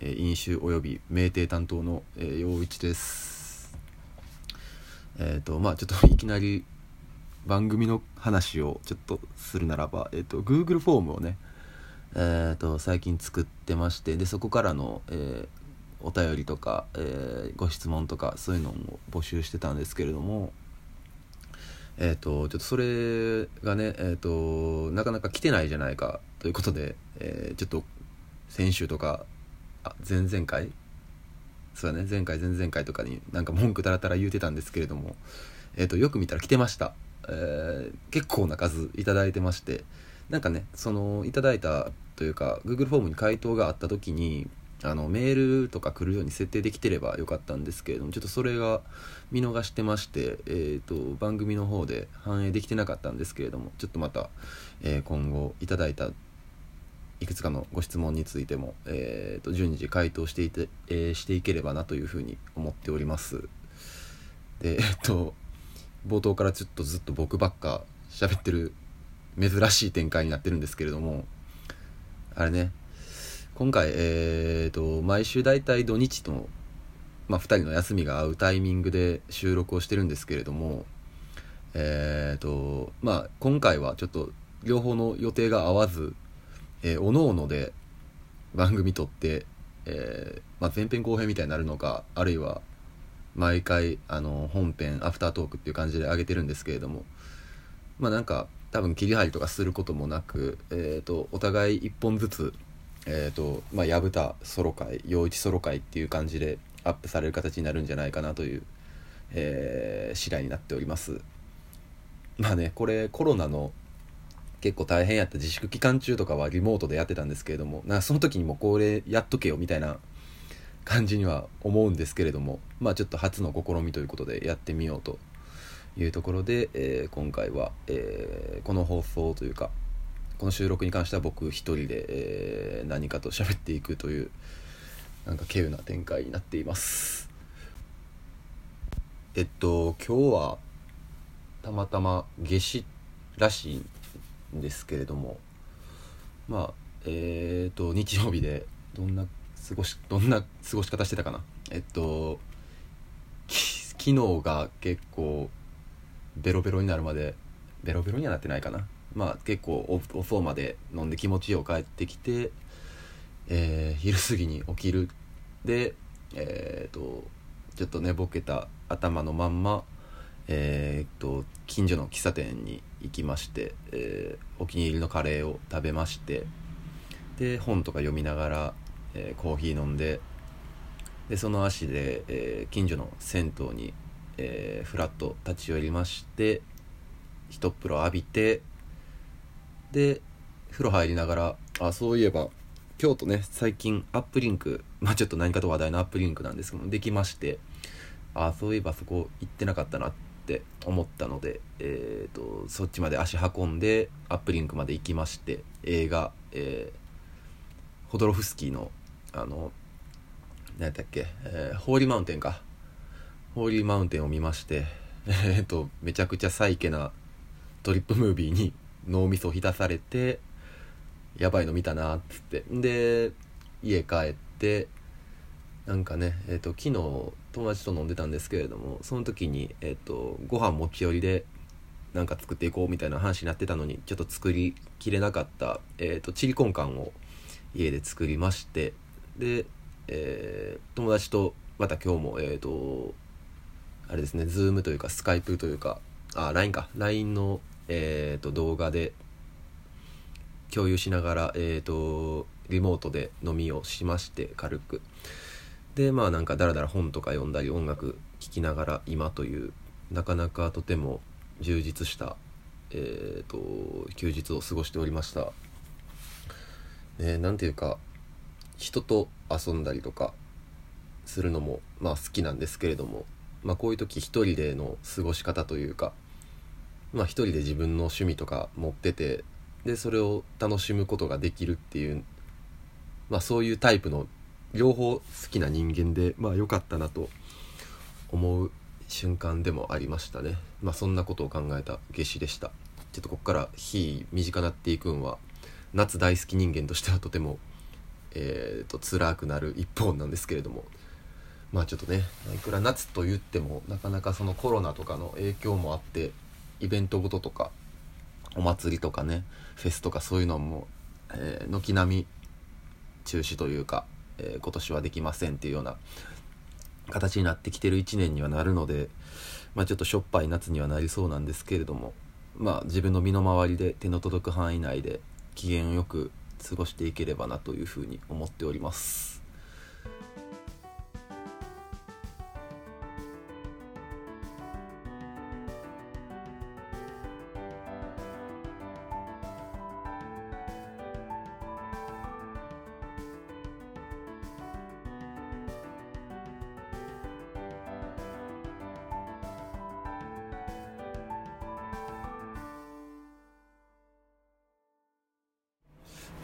えー飲酒および酩酊担当の、えー、陽一です。えっ、とまあちょっと いきなり番組の話をちょっとするならば、えー、と Google フォームをねえー、と最近作ってましてでそこからの、えーお便りとか、えーご質問とかそういうのを募集してたんですけれどもえっ、とちょっとそれがねえっ、となかなか来てないじゃないかということで、えーちょっと先週とかあ前々回？そうだね。前回前々回とかになんか文句たらたら言うてたんですけれども、えー、とよく見たら来てました、えー結構な数いただいてまして。なんかねそのいただいたというか Google フォームに回答があった時にあのメールとか来るように設定できてればよかったんですけれどもちょっとそれが見逃してまして、えー、と番組の方で反映できてなかったんですけれどもちょっとまた、えー今後いただいたいくつかのご質問についても、えー、と順次回答していて、えーしていければなというふうに思っております。でえっと冒頭からちょっとずっと僕ばっか喋ってる珍しい展開になってるんですけれどもあれね今回えー、と毎週大体土日と、まあ、2人の休みが合うタイミングで収録をしてるんですけれどもえー、とまあ今回はちょっと両方の予定が合わずえー、おのおので番組撮って、えーまあ、前編後編みたいになるのかあるいは毎回あの本編アフタートークっていう感じで上げてるんですけれどもまあなんか多分切り張りとかすることもなく、えー、とお互い1本ずつえーとまあ、薮田ソロ会陽一ソロ会っていう感じでアップされる形になるんじゃないかなという、えー次第になっております。まあねこれコロナの結構大変やった自粛期間中とかはリモートでやってたんですけれどもなその時にもこれやっとけよみたいな感じには思うんですけれどもまあちょっと初の試みということでやってみようというところで、えー今回は、えーこの放送というかこの収録に関しては僕一人で、えー何かと喋っていくというなんか稀有な展開になっています。えっと今日はたまたま夏至らしいですけれどもまあえっと日曜日でどんな過ごしどんな過ごし方してたかな？えっと昨日が結構ベロベロになるまでベロベロにはなってないかな？まあ結構お遅まで飲んで気持ちよく帰ってきて、えー昼過ぎに起きる。でえー、とちょっと寝ぼけた頭のまんまえー、と近所の喫茶店に行きまして、えーお気に入りのカレーを食べましてで本とか読みながら、えーコーヒー飲んででその足で、えー近所の銭湯に、えーふらっと立ち寄りまして一風呂浴びてで風呂入りながらあそういえば京都ね最近アップリンクまあちょっと何かと話題のアップリンクなんですけどもできましてあそういえばそこ行ってなかったなってって思ったので、えー、とそっちまで足運んでアップリンクまで行きまして映画、えーホドロフスキーのあの何やったっけ、えーホーリーマウンテンか。ホーリーマウンテンを見まして えっとめちゃくちゃサイケなトリップムービーに脳みそ浸されてやばいの見たなっつって。で家帰ってなんかねえっ、と昨日友達と飲んでたんですけれどもその時にえっ、とご飯持ち寄りでなんか作っていこうみたいな話になってたのにちょっと作りきれなかった、えー、とチリコンカンを家で作りましてで、えー友達とまた今日もえっ、とあれですね、ズームというか、スカイプというか、あ、LINE か、LINE の、えー、と動画で共有しながら、えー、とリモートで飲みをしまして、軽く。で、まあなんかだらだら本とか読んだり、音楽聴きながら、今という、なかなかとても充実した、えー、と休日を過ごしておりました。ね、なんていうか、人と遊んだりとかするのも、まあ好きなんですけれども、まあこういう時一人での過ごし方というか、まあ一人で自分の趣味とか持ってて、で、それを楽しむことができるっていう、まあそういうタイプの両方好きな人間で、まあ良かったなと思う瞬間でもありましたね。まあそんなことを考えた夏至でした。ちょっとここから日短なっていくんは、夏大好き人間としてはとても、えーと、辛くなる一方なんですけれどもまあちょっとねいくら夏と言ってもなかなかそのコロナとかの影響もあってイベントごととかお祭りとかねフェスとかそういうのも、えー、軒並み中止というか、えー、今年はできませんっていうような形になってきてる1年にはなるので、まあ、ちょっとしょっぱい夏にはなりそうなんですけれども、まあ、自分の身の回りで手の届く範囲内で機嫌よく過ごしていければなというふうに思っております。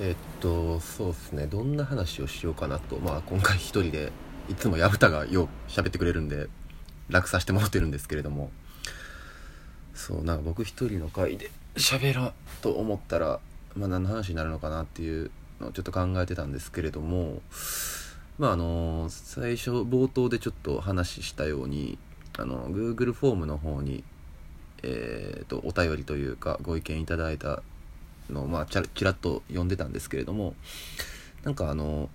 えっとそうですね。どんな話をしようかなと。まあ今回一人でいつも薮田がよう喋ってくれるんで楽させてもらってるんですけれども。そうなんか僕一人の回で喋らと思ったら、まあ、何の話になるのかなっていうのをちょっと考えてたんですけれども。まああの最初冒頭でちょっと話したようにあの Google フォームの方にえー、とお便りというかご意見いただいたのまあちらっと読んでたんですけれどもなんかあの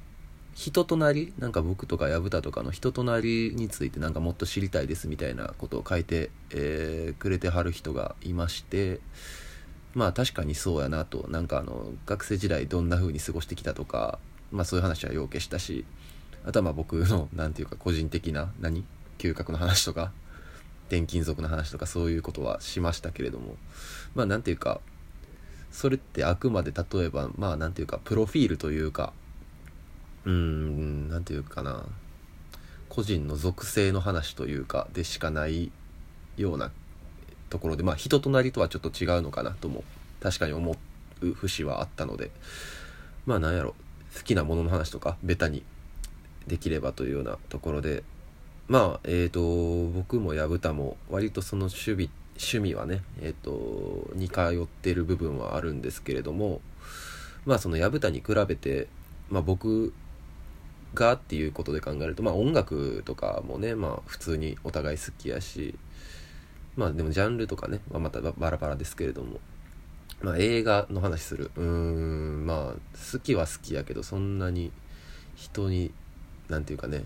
人となりなんか僕とか薮田とかの人となりについてなんかもっと知りたいですみたいなことを書いて、えー、くれてはる人がいましてまあ確かにそうやなと。なんかあの学生時代どんな風に過ごしてきたとかまあそういう話はようけしたしあとはまあ僕の何て言うか個人的な何？嗅覚の話とか転勤族の話とかそういうことはしましたけれどもまあ何て言うかそれってあくまで例えばまあ何ていうかプロフィールというかうーん何ていうかな。個人の属性の話というかでしかないようなところでまあ人となりとはちょっと違うのかなとも確かに思う節はあったので。まあなんやろ。好きなものの話とかベタにできればというようなところで。まあえっ、ー、と僕も薮田も割とその守備って趣味はね、えっ、と、似通ってる部分はあるんですけれども、まあその薮田に比べて、まあ僕がっていうことで考えると、まあ音楽とかもね、まあ普通にお互い好きやし、まあでもジャンルとかね、まあ、またバラバラですけれども、まあ映画の話する。うーん、まあ好きは好きやけど、そんなに人に、なんていうかね、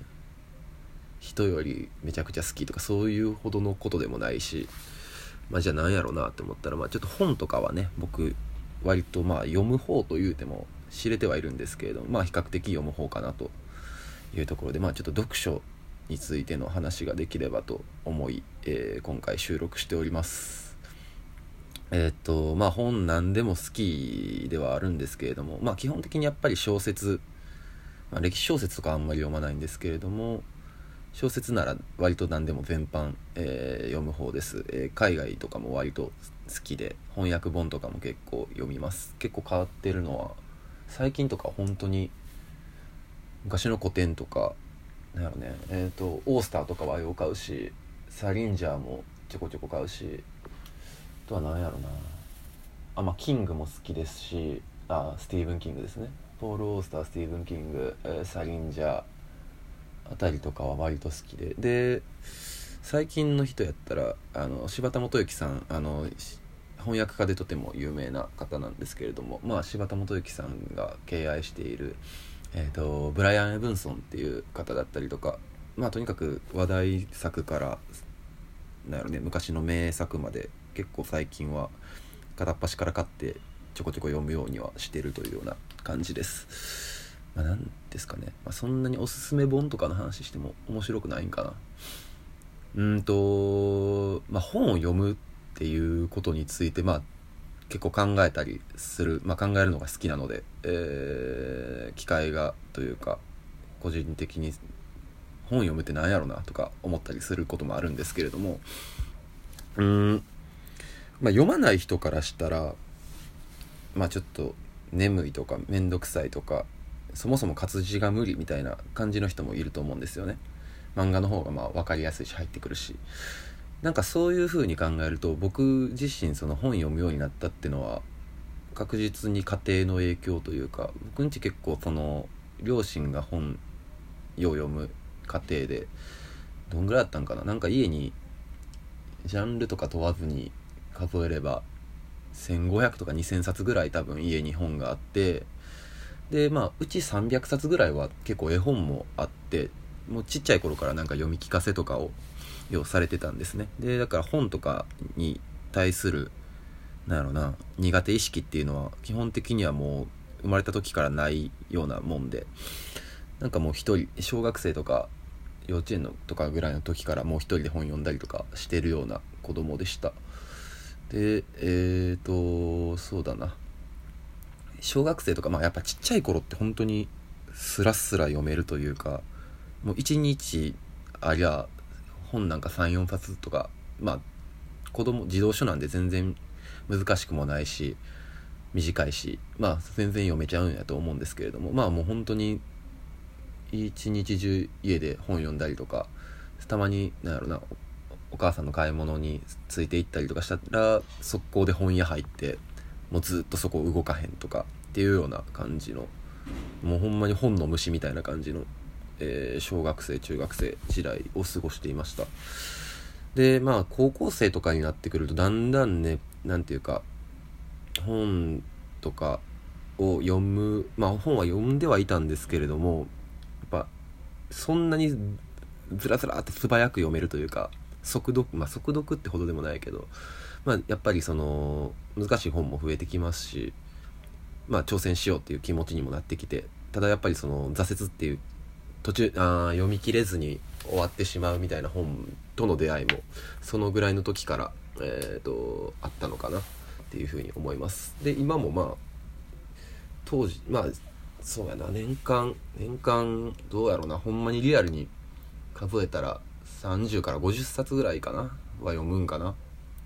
人よりめちゃくちゃ好きとかそういうほどのことでもないし、まあ、じゃあ何やろうなって思ったら、まあ、ちょっと本とかはね僕割とまあ読む方というても知れてはいるんですけれどもまあ比較的読む方かなというところでまあちょっと読書についての話ができればと思い、えー、今回収録しております。えー、っとまあ本何でも好きではあるんですけれどもまあ基本的にやっぱり小説、まあ、歴史小説とかあんまり読まないんですけれども小説なら割と何でも全般、えー、読む方です、えー、海外とかも割と好きで翻訳本とかも結構読みます。結構変わってるのは最近とか本当に昔の古典とかなんやろね。えっ、ー、とオースターとかはよう買うしサリンジャーもちょこちょこ買うしあとは何やろな。あまあキングも好きですしあスティーブン・キングですね。ポール・オースタースティーブン・キング、えー、サリンジャーあたりとかは割と好きでで最近の人やったらあの柴田元幸さんあの翻訳家でとても有名な方なんですけれども、まあ、柴田元幸さんが敬愛している、えーと、ブライアン・エブンソンっていう方だったりとか、まあ、とにかく話題作からなん、ね、昔の名作まで結構最近は片っ端から買ってちょこちょこ読むようにはしてるというような感じです。まあ、なんですかね、まあ、そんなにおすすめ本とかの話しても面白くないんかな。うんと、まあ、本を読むっていうことについてまあ結構考えたりする、まあ、考えるのが好きなので、えー、機会がというか個人的に本読むって何やろなとか思ったりすることもあるんですけれども。うん、まあ、読まない人からしたらまあちょっと眠いとか面倒くさいとかそもそも活字が無理みたいな感じの人もいると思うんですよね。漫画の方がまあ分かりやすいし入ってくるし。なんかそういう風に考えると僕自身その本読むようになったっていうのは確実に家庭の影響というか僕んち結構その両親が本を読む過程でどんぐらいあったんかな？なんか家にジャンルとか問わずに数えれば1500とか2000冊ぐらい多分家に本があってでまあうち300冊ぐらいは結構絵本もあってもうちっちゃい頃からなんか読み聞かせとかを要されてたんですね。でだから本とかに対するなんやろな苦手意識っていうのは基本的にはもう生まれた時からないようなもんでなんかもう一人小学生とか幼稚園のとかぐらいの時からもう一人で本読んだりとかしてるような子供でした。でえっ、ー、とそうだな。小学生とかまあやっぱちっちゃい頃って本当にスラスラ読めるというかもう一日ありゃ本なんか34冊とかまあ子供児童書なんで全然難しくもないし短いしまあ全然読めちゃうんやと思うんですけれどもまあもう本当に一日中家で本読んだりとかたまになんやろなお母さんの買い物について行ったりとかしたら速攻で本屋入ってもうずっとそこ動かへんとかっていうような感じのもうほんまに本の虫みたいな感じの、えー、小学生中学生時代を過ごしていました。でまあ高校生とかになってくるとだんだんね何て言うか本とかを読むまあ本は読んではいたんですけれどもやっぱそんなにずらずらって素早く読めるというか速読まあ速読ってほどでもないけどまあやっぱりその難しい本も増えてきますしまあ挑戦しようっていう気持ちにもなってきてただやっぱりその挫折っていう途中あ読み切れずに終わってしまうみたいな本との出会いもそのぐらいの時からえーと、あったのかなっていうふうに思います。で今もまあ当時まあそうやな年間年間どうやろうなほんまにリアルに数えたら30から50冊ぐらいかなは読むんかな。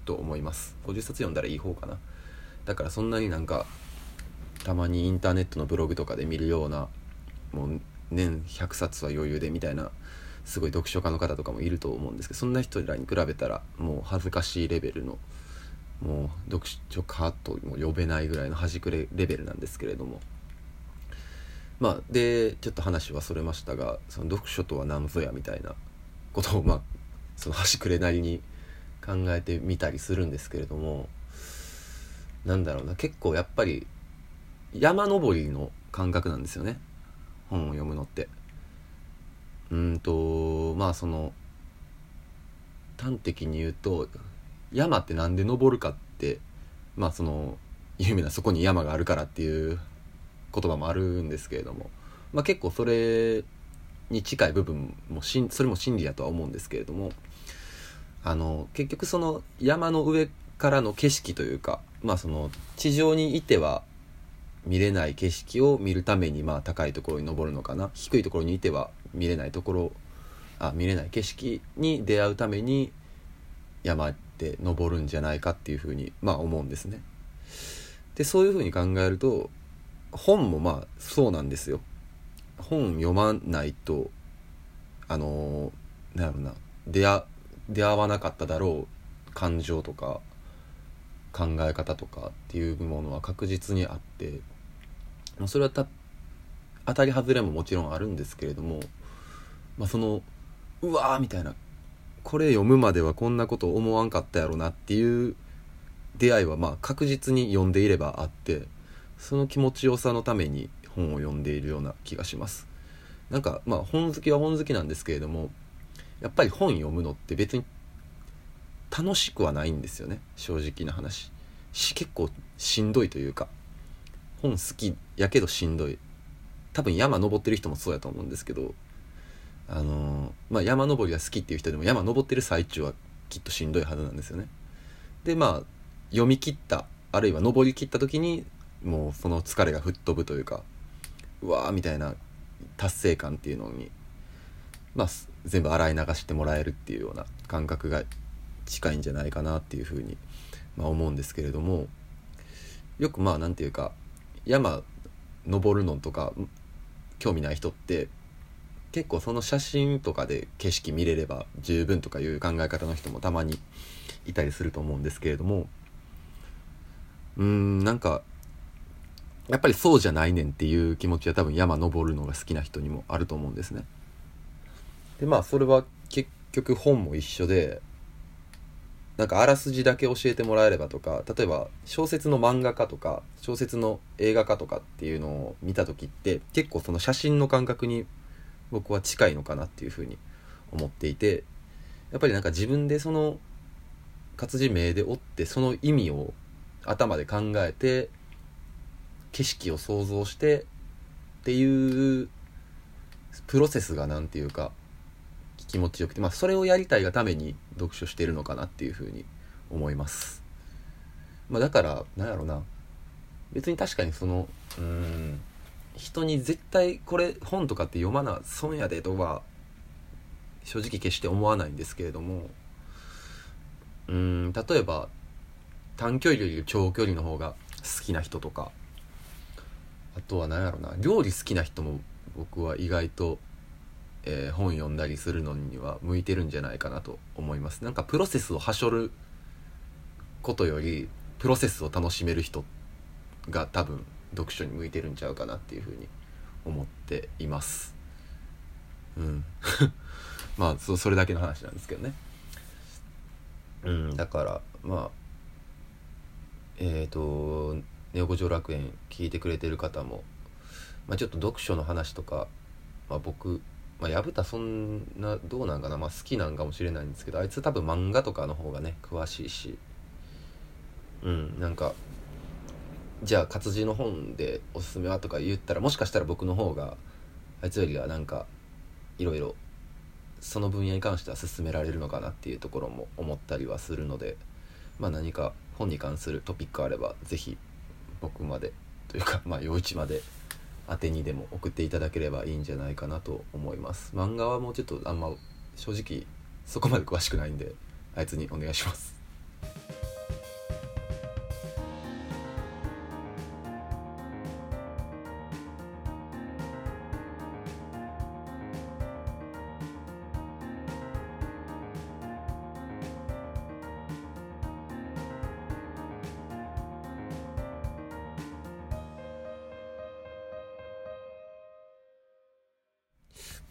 と思います。50冊読んだらいい方かな。だからそんなになんかたまにインターネットのブログとかで見るようなもう年100冊は余裕でみたいなすごい読書家の方とかもいると思うんですけどそんな人らに比べたらもう恥ずかしいレベルのもう読書家とも呼べないぐらいの端くれレベルなんですけれども。まあでちょっと話はそれましたがその読書とは何ぞやみたいなことをまあその端くれなりに考えてみたりするんですけれどもなんだろうな結構やっぱり山登りの感覚なんですよね本を読むのって。うんとまあその端的に言うと山って何で登るかってまあその有名なそこに山があるからっていう言葉もあるんですけれども、まあ、結構それに近い部分もしんそれも真理やとは思うんですけれどもあの結局その山の上からの景色というかまあその地上にいては見れない景色を見るためにまあ高いところに登るのかな低いところにいては見れないところあ見れない景色に出会うために山って登るんじゃないかっていうふうにまあ思うんですね。でそういうふうに考えると本もまあそうなんですよ。本読まないとあのー、なんやろな出会出会わなかっただろう感情とか考え方とかっていうものは確実にあってそれはた当たり外れももちろんあるんですけれども、まあ、そのうわーみたいなこれ読むまではこんなこと思わんかったやろなっていう出会いはまあ確実に読んでいればあってその気持ちよさのために本を読んでいるような気がします。なんかまあ本好きは本好きなんですけれどもやっぱり本読むのって別に楽しくはないんですよね。正直な話。し結構しんどいというか。本好きやけどしんどい。多分山登ってる人もそうやと思うんですけど。あのまあ、山登りが好きっていう人でも山登ってる最中はきっとしんどいはずなんですよね。でまあ読み切ったあるいは登り切った時にもうその疲れが吹っ飛ぶというかうわーみたいな達成感っていうのに、まあ、全部洗い流してもらえるっていうような感覚が近いんじゃないかなっていうふうに、まあ、思うんですけれどもよくまあ何て言うか山登るのとか興味ない人って結構その写真とかで景色見れれば十分とかいう考え方の人もたまにいたりすると思うんですけれどもうーんなんかやっぱりそうじゃないねんっていう気持ちは多分山登るのが好きな人にもあると思うんですね。でまあそれは結局本も一緒でなんかあらすじだけ教えてもらえればとか例えば小説の漫画家とか小説の映画化とかっていうのを見た時って結構その写真の感覚に僕は近いのかなっていうふうに思っていてやっぱりなんか自分でその活字名で追ってその意味を頭で考えて景色を想像してっていうプロセスが何て言うか気持ちよくて、まあ、それをやりたいがために読書しているのかなっていうふうに思います。まあ、だからなんやろうな別に確かにそのうん人に絶対これ本とかって読まな損やでとは正直決して思わないんですけれどもうん例えば短距離より長距離の方が好きな人とかあとは何やろうな料理好きな人も僕は意外とえー、本読んだりするのには向いてるんじゃないかなと思います。なんかプロセスをはしょることよりプロセスを楽しめる人が多分読書に向いてるんちゃうかなっていうふうに思っています。うん。まあそそれだけの話なんですけどね。うん。だからまあえっ、ー、と「ネオ五条楽園」聞いてくれてる方も、まあ、ちょっと読書の話とか、まあ、僕まあ、薮田そんなどうなんかな、まあ、好きなんかもしれないんですけどあいつ多分漫画とかの方がね詳しいし。うんなんかじゃあ活字の本でおすすめはとか言ったらもしかしたら僕の方があいつよりはなんかいろいろその分野に関しては進められるのかなっていうところも思ったりはするのでまあ何か本に関するトピックあれば是非僕までというかまあ陽一まで宛てにでも送っていただければいいんじゃないかなと思います。漫画はもうちょっとあんま正直そこまで詳しくないんであいつにお願いします。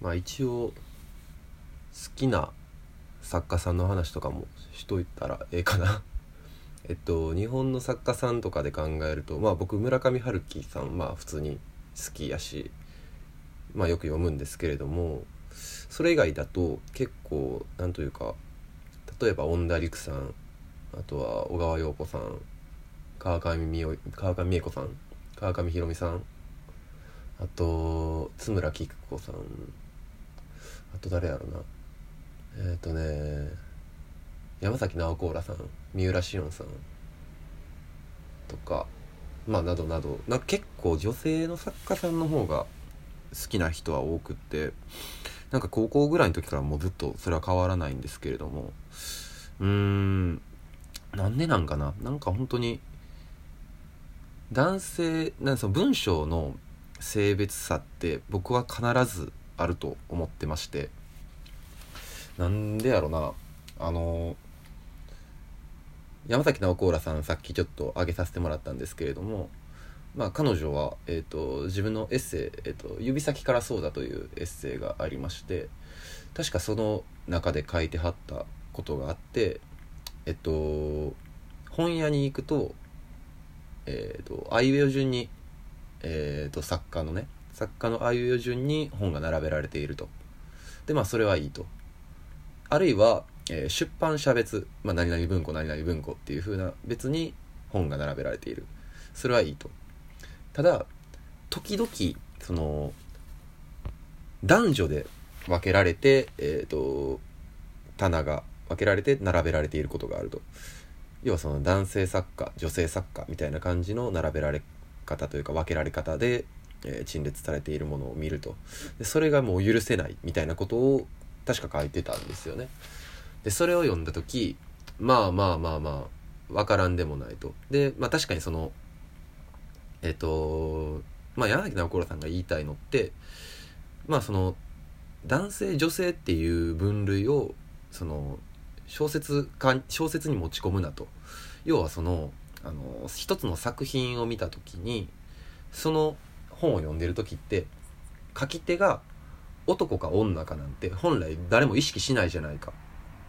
まあ一応好きな作家さんの話とかもしといたらええかな。えっと日本の作家さんとかで考えるとまあ僕村上春樹さんまあ普通に好きやしまあよく読むんですけれどもそれ以外だと結構なんというか例えば恩田陸さんあとは小川陽子さん川上美川上美恵子さん川上宏美さんあと津村菊子さんあと誰やろな。えっ、ー、とね山崎直子らさん三浦紫音さんとかまあなどなど。な結構女性の作家さんの方が好きな人は多くってなんか高校ぐらいの時からもうずっとそれは変わらないんですけれども。うーんなんでなんかな。なんか本当に男性なんその文章の性別差って僕は必ずあると思ってまして。なんでやろな。あの山崎直子らさんさっきちょっと挙げさせてもらったんですけれどもまあ彼女は、えーと、自分のエッセイ、えーと「指先からそうだ」というエッセイがありまして確かその中で書いてはったことがあってえっと本屋に行くとえっ、ー、とあいうえお順に、えーと作家のね作家のあいうえお順に本が並べられていると。でまあそれはいいと。あるいは、えー、出版社別、まあ、何々文庫何々文庫っていう風な別に本が並べられている。それはいいと。ただ時々その男女で分けられてえっ、ー、と棚が分けられて並べられていることがあると。要はその男性作家女性作家みたいな感じの並べられ方というか分けられ方でえ、陳列されているものを見ると。でそれがもう許せないみたいなことを確か書いてたんですよね。でそれを読んだ時まあまあまあまあ分からんでもないと。でまあ確かにそのえっ、とまあ柳直子さんが言いたいのってまあその男性女性っていう分類をその小説小説に持ち込むなと。要はそのあの一つの作品を見た時にその本を読んでる時って書き手が男か女かなんて本来誰も意識しないじゃないか。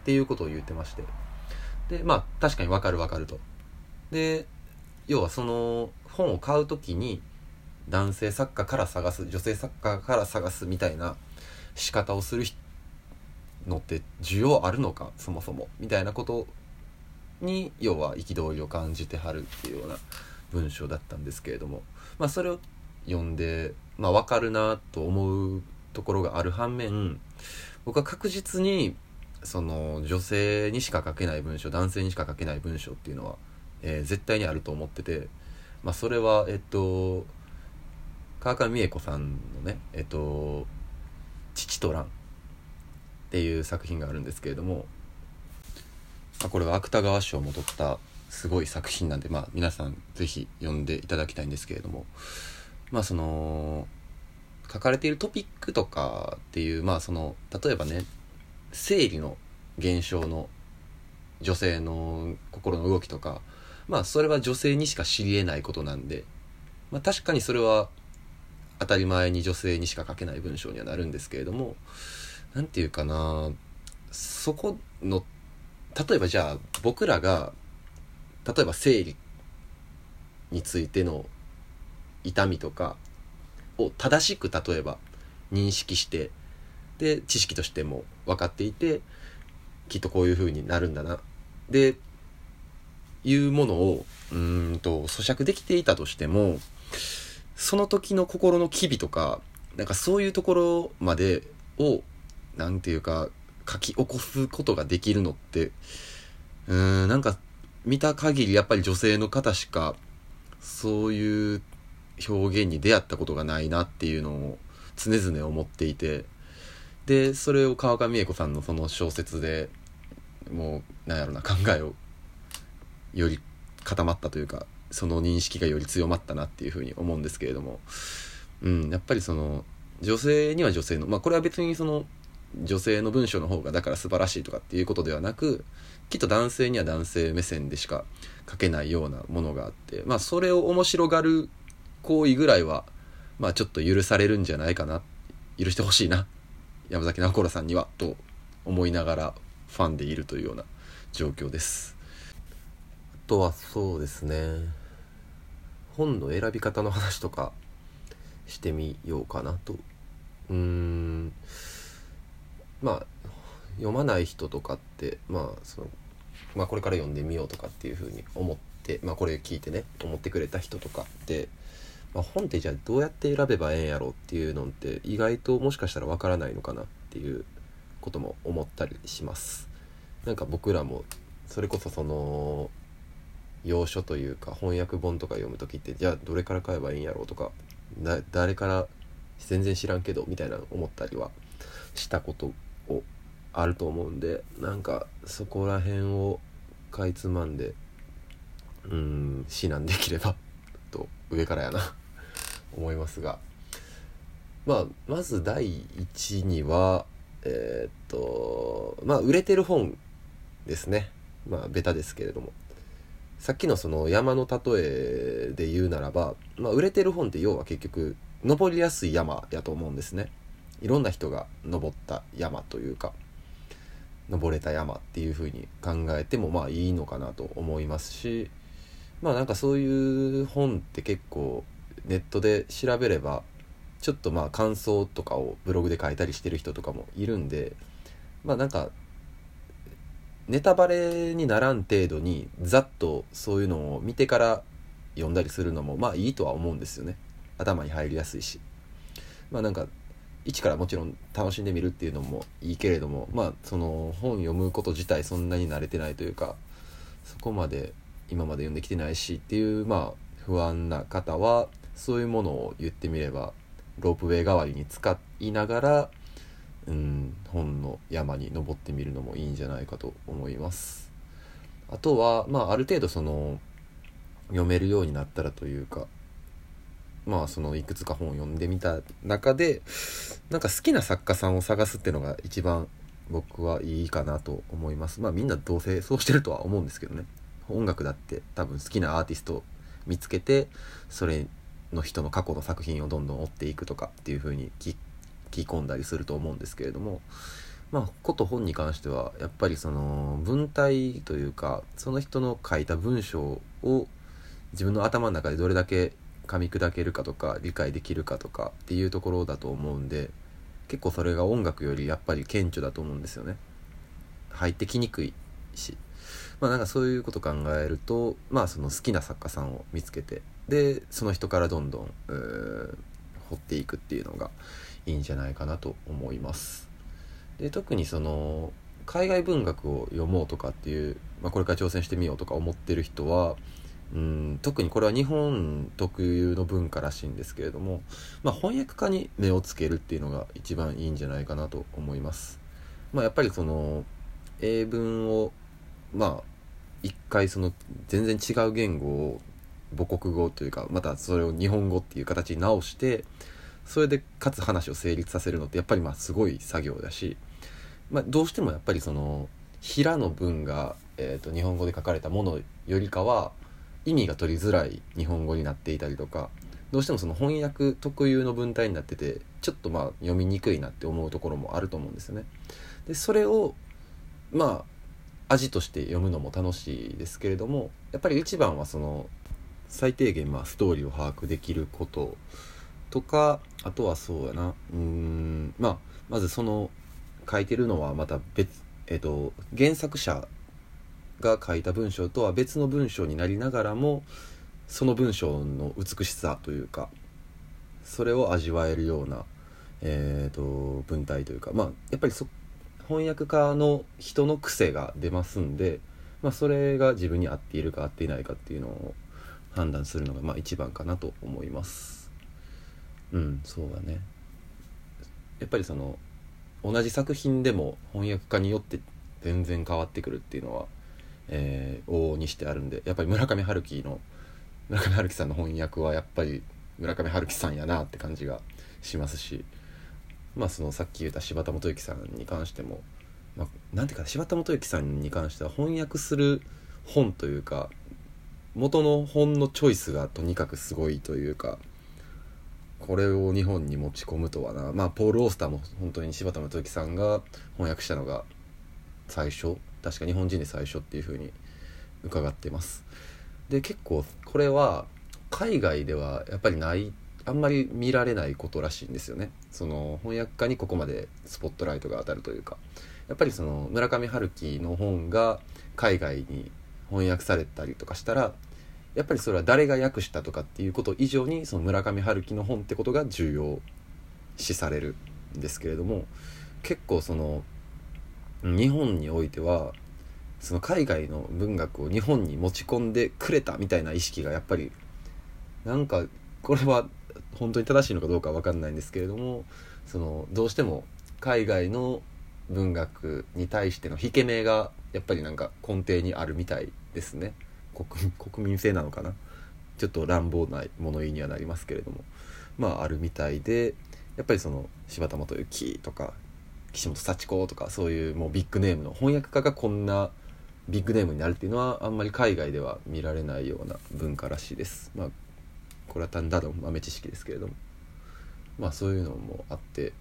っていうことを言ってまして。でまあ確かにわかるわかると。で要はその本を買う時に男性作家から探す女性作家から探すみたいな仕方をするのって需要あるのかそもそも。みたいなことに要は憤りを感じてはるっていうような文章だったんですけれども。まあそれを読んでまあ分かるなと思うところがある反面僕は確実にその女性にしか書けない文章男性にしか書けない文章っていうのは、えー、絶対にあると思ってて、まあ、それはえっと川上美恵子さんのねえっと「父と蘭」っていう作品があるんですけれども、まあ、これは芥川賞も取ったすごい作品なんで、まあ、皆さん是非読んでいただきたいんですけれどもまあその書かれているトピックとかっていうまあその例えばね生理の現象の女性の心の動きとかまあそれは女性にしか知り得ないことなんで、まあ、確かにそれは当たり前に女性にしか書けない文章にはなるんですけれども何て言うかなそこの例えばじゃあ僕らが例えば生理についての痛みとかを正しく例えば認識してで知識としても分かっていてきっとこういう風になるんだな。でいうものをうんと咀嚼できていたとしてもその時の心の機微とかなんかそういうところまでを何て言うか書き起こすことができるのってうーんなんか見た限りやっぱり女性の方しかそういう表現に出会ったことがないなっていうのを常々思っていてでそれを川上美恵子さんのその小説でもうなんやろな考えをより固まったというかその認識がより強まったなっていうふうに思うんですけれども、うん、やっぱりその女性には女性のまあこれは別にその女性の文章の方がだから素晴らしいとかっていうことではなくきっと男性には男性目線でしか書けないようなものがあってまあそれを面白がる行為ぐらいはまあちょっと許されるんじゃないかな。許してほしいな。山崎直子さんにはと思いながらファンでいるというような状況です。あとはそうですね。本の選び方の話とかしてみようかなと。うーん。まあ読まない人とかってまあそのまあこれから読んでみようとかっていうふうに思ってまあこれ聞いてね思ってくれた人とかってあ、本ってじゃあどうやって選べばええんやろっていうのって意外ともしかしたらわからないのかなっていうことも思ったりします。なんか僕らもそれこそその要所というか翻訳本とか読む時ってじゃあどれから買えばいいんやろうとか誰から全然知らんけどみたいな思ったりはしたことをあると思うんでなんかそこら辺をかいつまんでうん指南できればと上からやな。思いますが、まあ、まず第一にはえー、っとまあ売れてる本ですね。まあベタですけれども。さっきのその山の例えで言うならば、まあ、売れてる本って要は結局登りやすい山やと思うんですね。いろんな人が登った山というか登れた山っていう風に考えてもまあいいのかなと思いますしまあなんかそういう本って結構ネットで調べればちょっとまあ感想とかをブログで書いたりしてる人とかもいるんでまあなんかネタバレにならん程度にざっとそういうのを見てから読んだりするのもまあいいとは思うんですよね。頭に入りやすいし。まあなんか一からもちろん楽しんでみるっていうのもいいけれどもまあその本読むこと自体そんなに慣れてないというかそこまで今まで読んできてないしっていうまあ不安な方はそういうものを言ってみればロープウェイ代わりに使いながら、うん、本の山に登ってみるのもいいんじゃないかと思います。あとは、まあ、ある程度その読めるようになったらというかまあそのいくつか本を読んでみた中でなんか好きな作家さんを探すっていうのが一番僕はいいかなと思いますまあみんなどうせそうしてるとは思うんですけどね音楽だって多分好きなアーティストを見つけてそれの人の過去の作品をどんどん追っていくとかっていう風に聞き込んだりすると思うんですけれどもまあこと本に関してはやっぱりその文体というかその人の書いた文章を自分の頭の中でどれだけ噛み砕けるかとか理解できるかとかっていうところだと思うんで結構それが音楽よりやっぱり顕著だと思うんですよね。入ってきにくいし。まあなんかそういうこと考えるとまあその好きな作家さんを見つけてでその人からどんどん掘っていくっていうのがいいんじゃないかなと思いますで特にその海外文学を読もうとかっていう、まあ、これから挑戦してみようとか思ってる人はうん特にこれは日本特有の文化らしいんですけれども、まあ、翻訳家に目をつけるっていうのが一番いいんじゃないかなと思います。まあ、やっぱりその英文をまあ一回その全然違う言語を母国語というかまたそれを日本語っていう形に直してそれでかつ話を成立させるのってやっぱりまあすごい作業だし、まあ、どうしてもやっぱりその平の文が、えー、と日本語で書かれたものよりかは意味が取りづらい日本語になっていたりとかどうしてもその翻訳特有の文体になっててちょっとまあ読みにくいなって思うところもあると思うんですよね。でそれをまあ味として読むのも楽しいですけれどもやっぱり一番はその最低限まあストーリーを把握できることとかあとはそうやな。うんまあまずその書いてるのはまた別えっ、と原作者が書いた文章とは別の文章になりながらもその文章の美しさというかそれを味わえるような、えーと、文体というかまあやっぱりそ翻訳家の人の癖が出ますんで、まあ、それが自分に合っているか合っていないかっていうのを判断するのがまあ一番かなと思います。うんそうだね。やっぱりその同じ作品でも翻訳家によって全然変わってくるっていうのはえー、往々にしてあるんでやっぱり村上春樹の村上春樹さんの翻訳はやっぱり村上春樹さんやなって感じがしますしまあそのさっき言った柴田元幸さんに関しても、まあ、なんていうか柴田元幸さんに関しては翻訳する本というか元の本のチョイスがとにかくすごいというかこれを日本に持ち込むとはな。まあポール・オースターも本当に柴田元幸さんが翻訳したのが最初確か日本人で最初っていう風に伺ってます。で結構これは海外ではやっぱりないあんまり見られないことらしいんですよね。その翻訳家にここまでスポットライトが当たるというか。やっぱりその村上春樹の本が海外に翻訳されたりとかしたらやっぱりそれは誰が訳したとかっていうこと以上にその村上春樹の本ってことが重要視されるんですけれども結構その日本においてはその海外の文学を日本に持ち込んでくれたみたいな意識がやっぱりなんかこれは本当に正しいのかどうかわかんないんですけれどもそのどうしても海外の文学に対しての引け目がやっぱりなんか根底にあるみたいですね。国 国民性なのかな？ちょっと乱暴な物言いにはなりますけれども。まああるみたいでやっぱりその柴田元幸とか岸本幸子とかそういうもうビッグネームの翻訳家がこんなビッグネームになるっていうのはあんまり海外では見られないような文化らしいです。まあこれは単なる豆知識ですけれども。まあそういうのもあって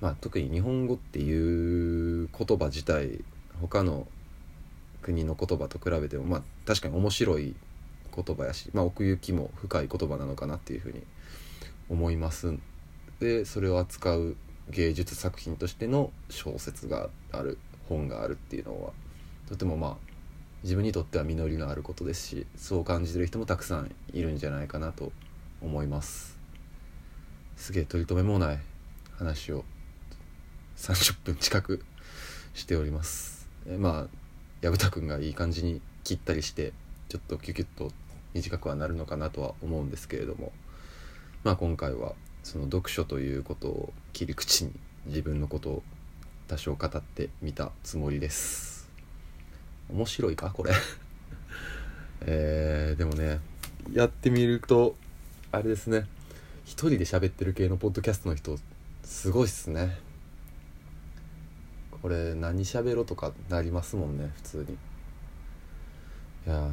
まあ特に日本語っていう言葉自体他の国の言葉と比べてもまあ確かに面白い言葉やし、まあ、奥行きも深い言葉なのかなっていうふうに思います。でそれを扱う芸術作品としての小説がある本があるっていうのはとてもまあ自分にとっては実りのあることですしそう感じてる人もたくさんいるんじゃないかなと思います。すげえ取り留めもない話を30分近くしております。えまあ薮田君がいい感じに切ったりしてちょっとキュキュッと短くはなるのかなとは思うんですけれどもまあ今回はその読書ということを切り口に自分のことを多少語ってみたつもりです。面白いかこれ？えー、でもねやってみるとあれですね。一人で喋ってる系のポッドキャストの人すごいっすね。これ何喋ろうとかなりますもんね普通に。いや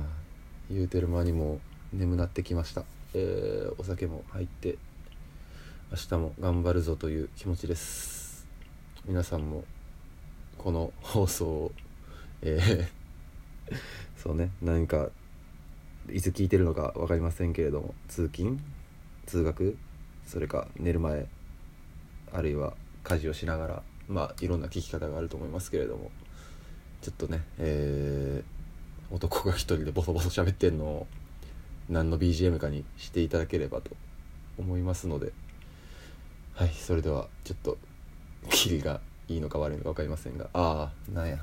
言うてる間にも眠なってきました。えーお酒も入って明日も頑張るぞという気持ちです。皆さんもこの放送をえー そうね何かいつ聞いてるのか分かりませんけれども通勤通学それか寝る前あるいは家事をしながらまあいろんな聞き方があると思いますけれども。ちょっとねえー男が一人でボソボソ喋ってんのを何の BGM かにしていただければと思いますので。はいそれではちょっとキリがいいのか悪いのか分かりませんが。ああなんや。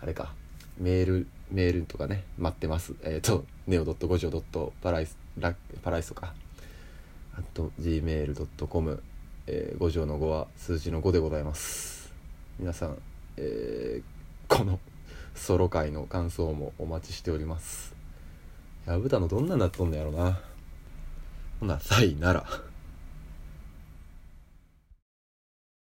あれか。メールメールとかね待ってます。えっ、とネオ五条パライスラパライスとか。あと gmail.com、えー、五条の5は数字の5でございます。皆さん、えーこのソロ回の感想もお待ちしております。やぶたのどんななっとんのやろな。ほなさいなら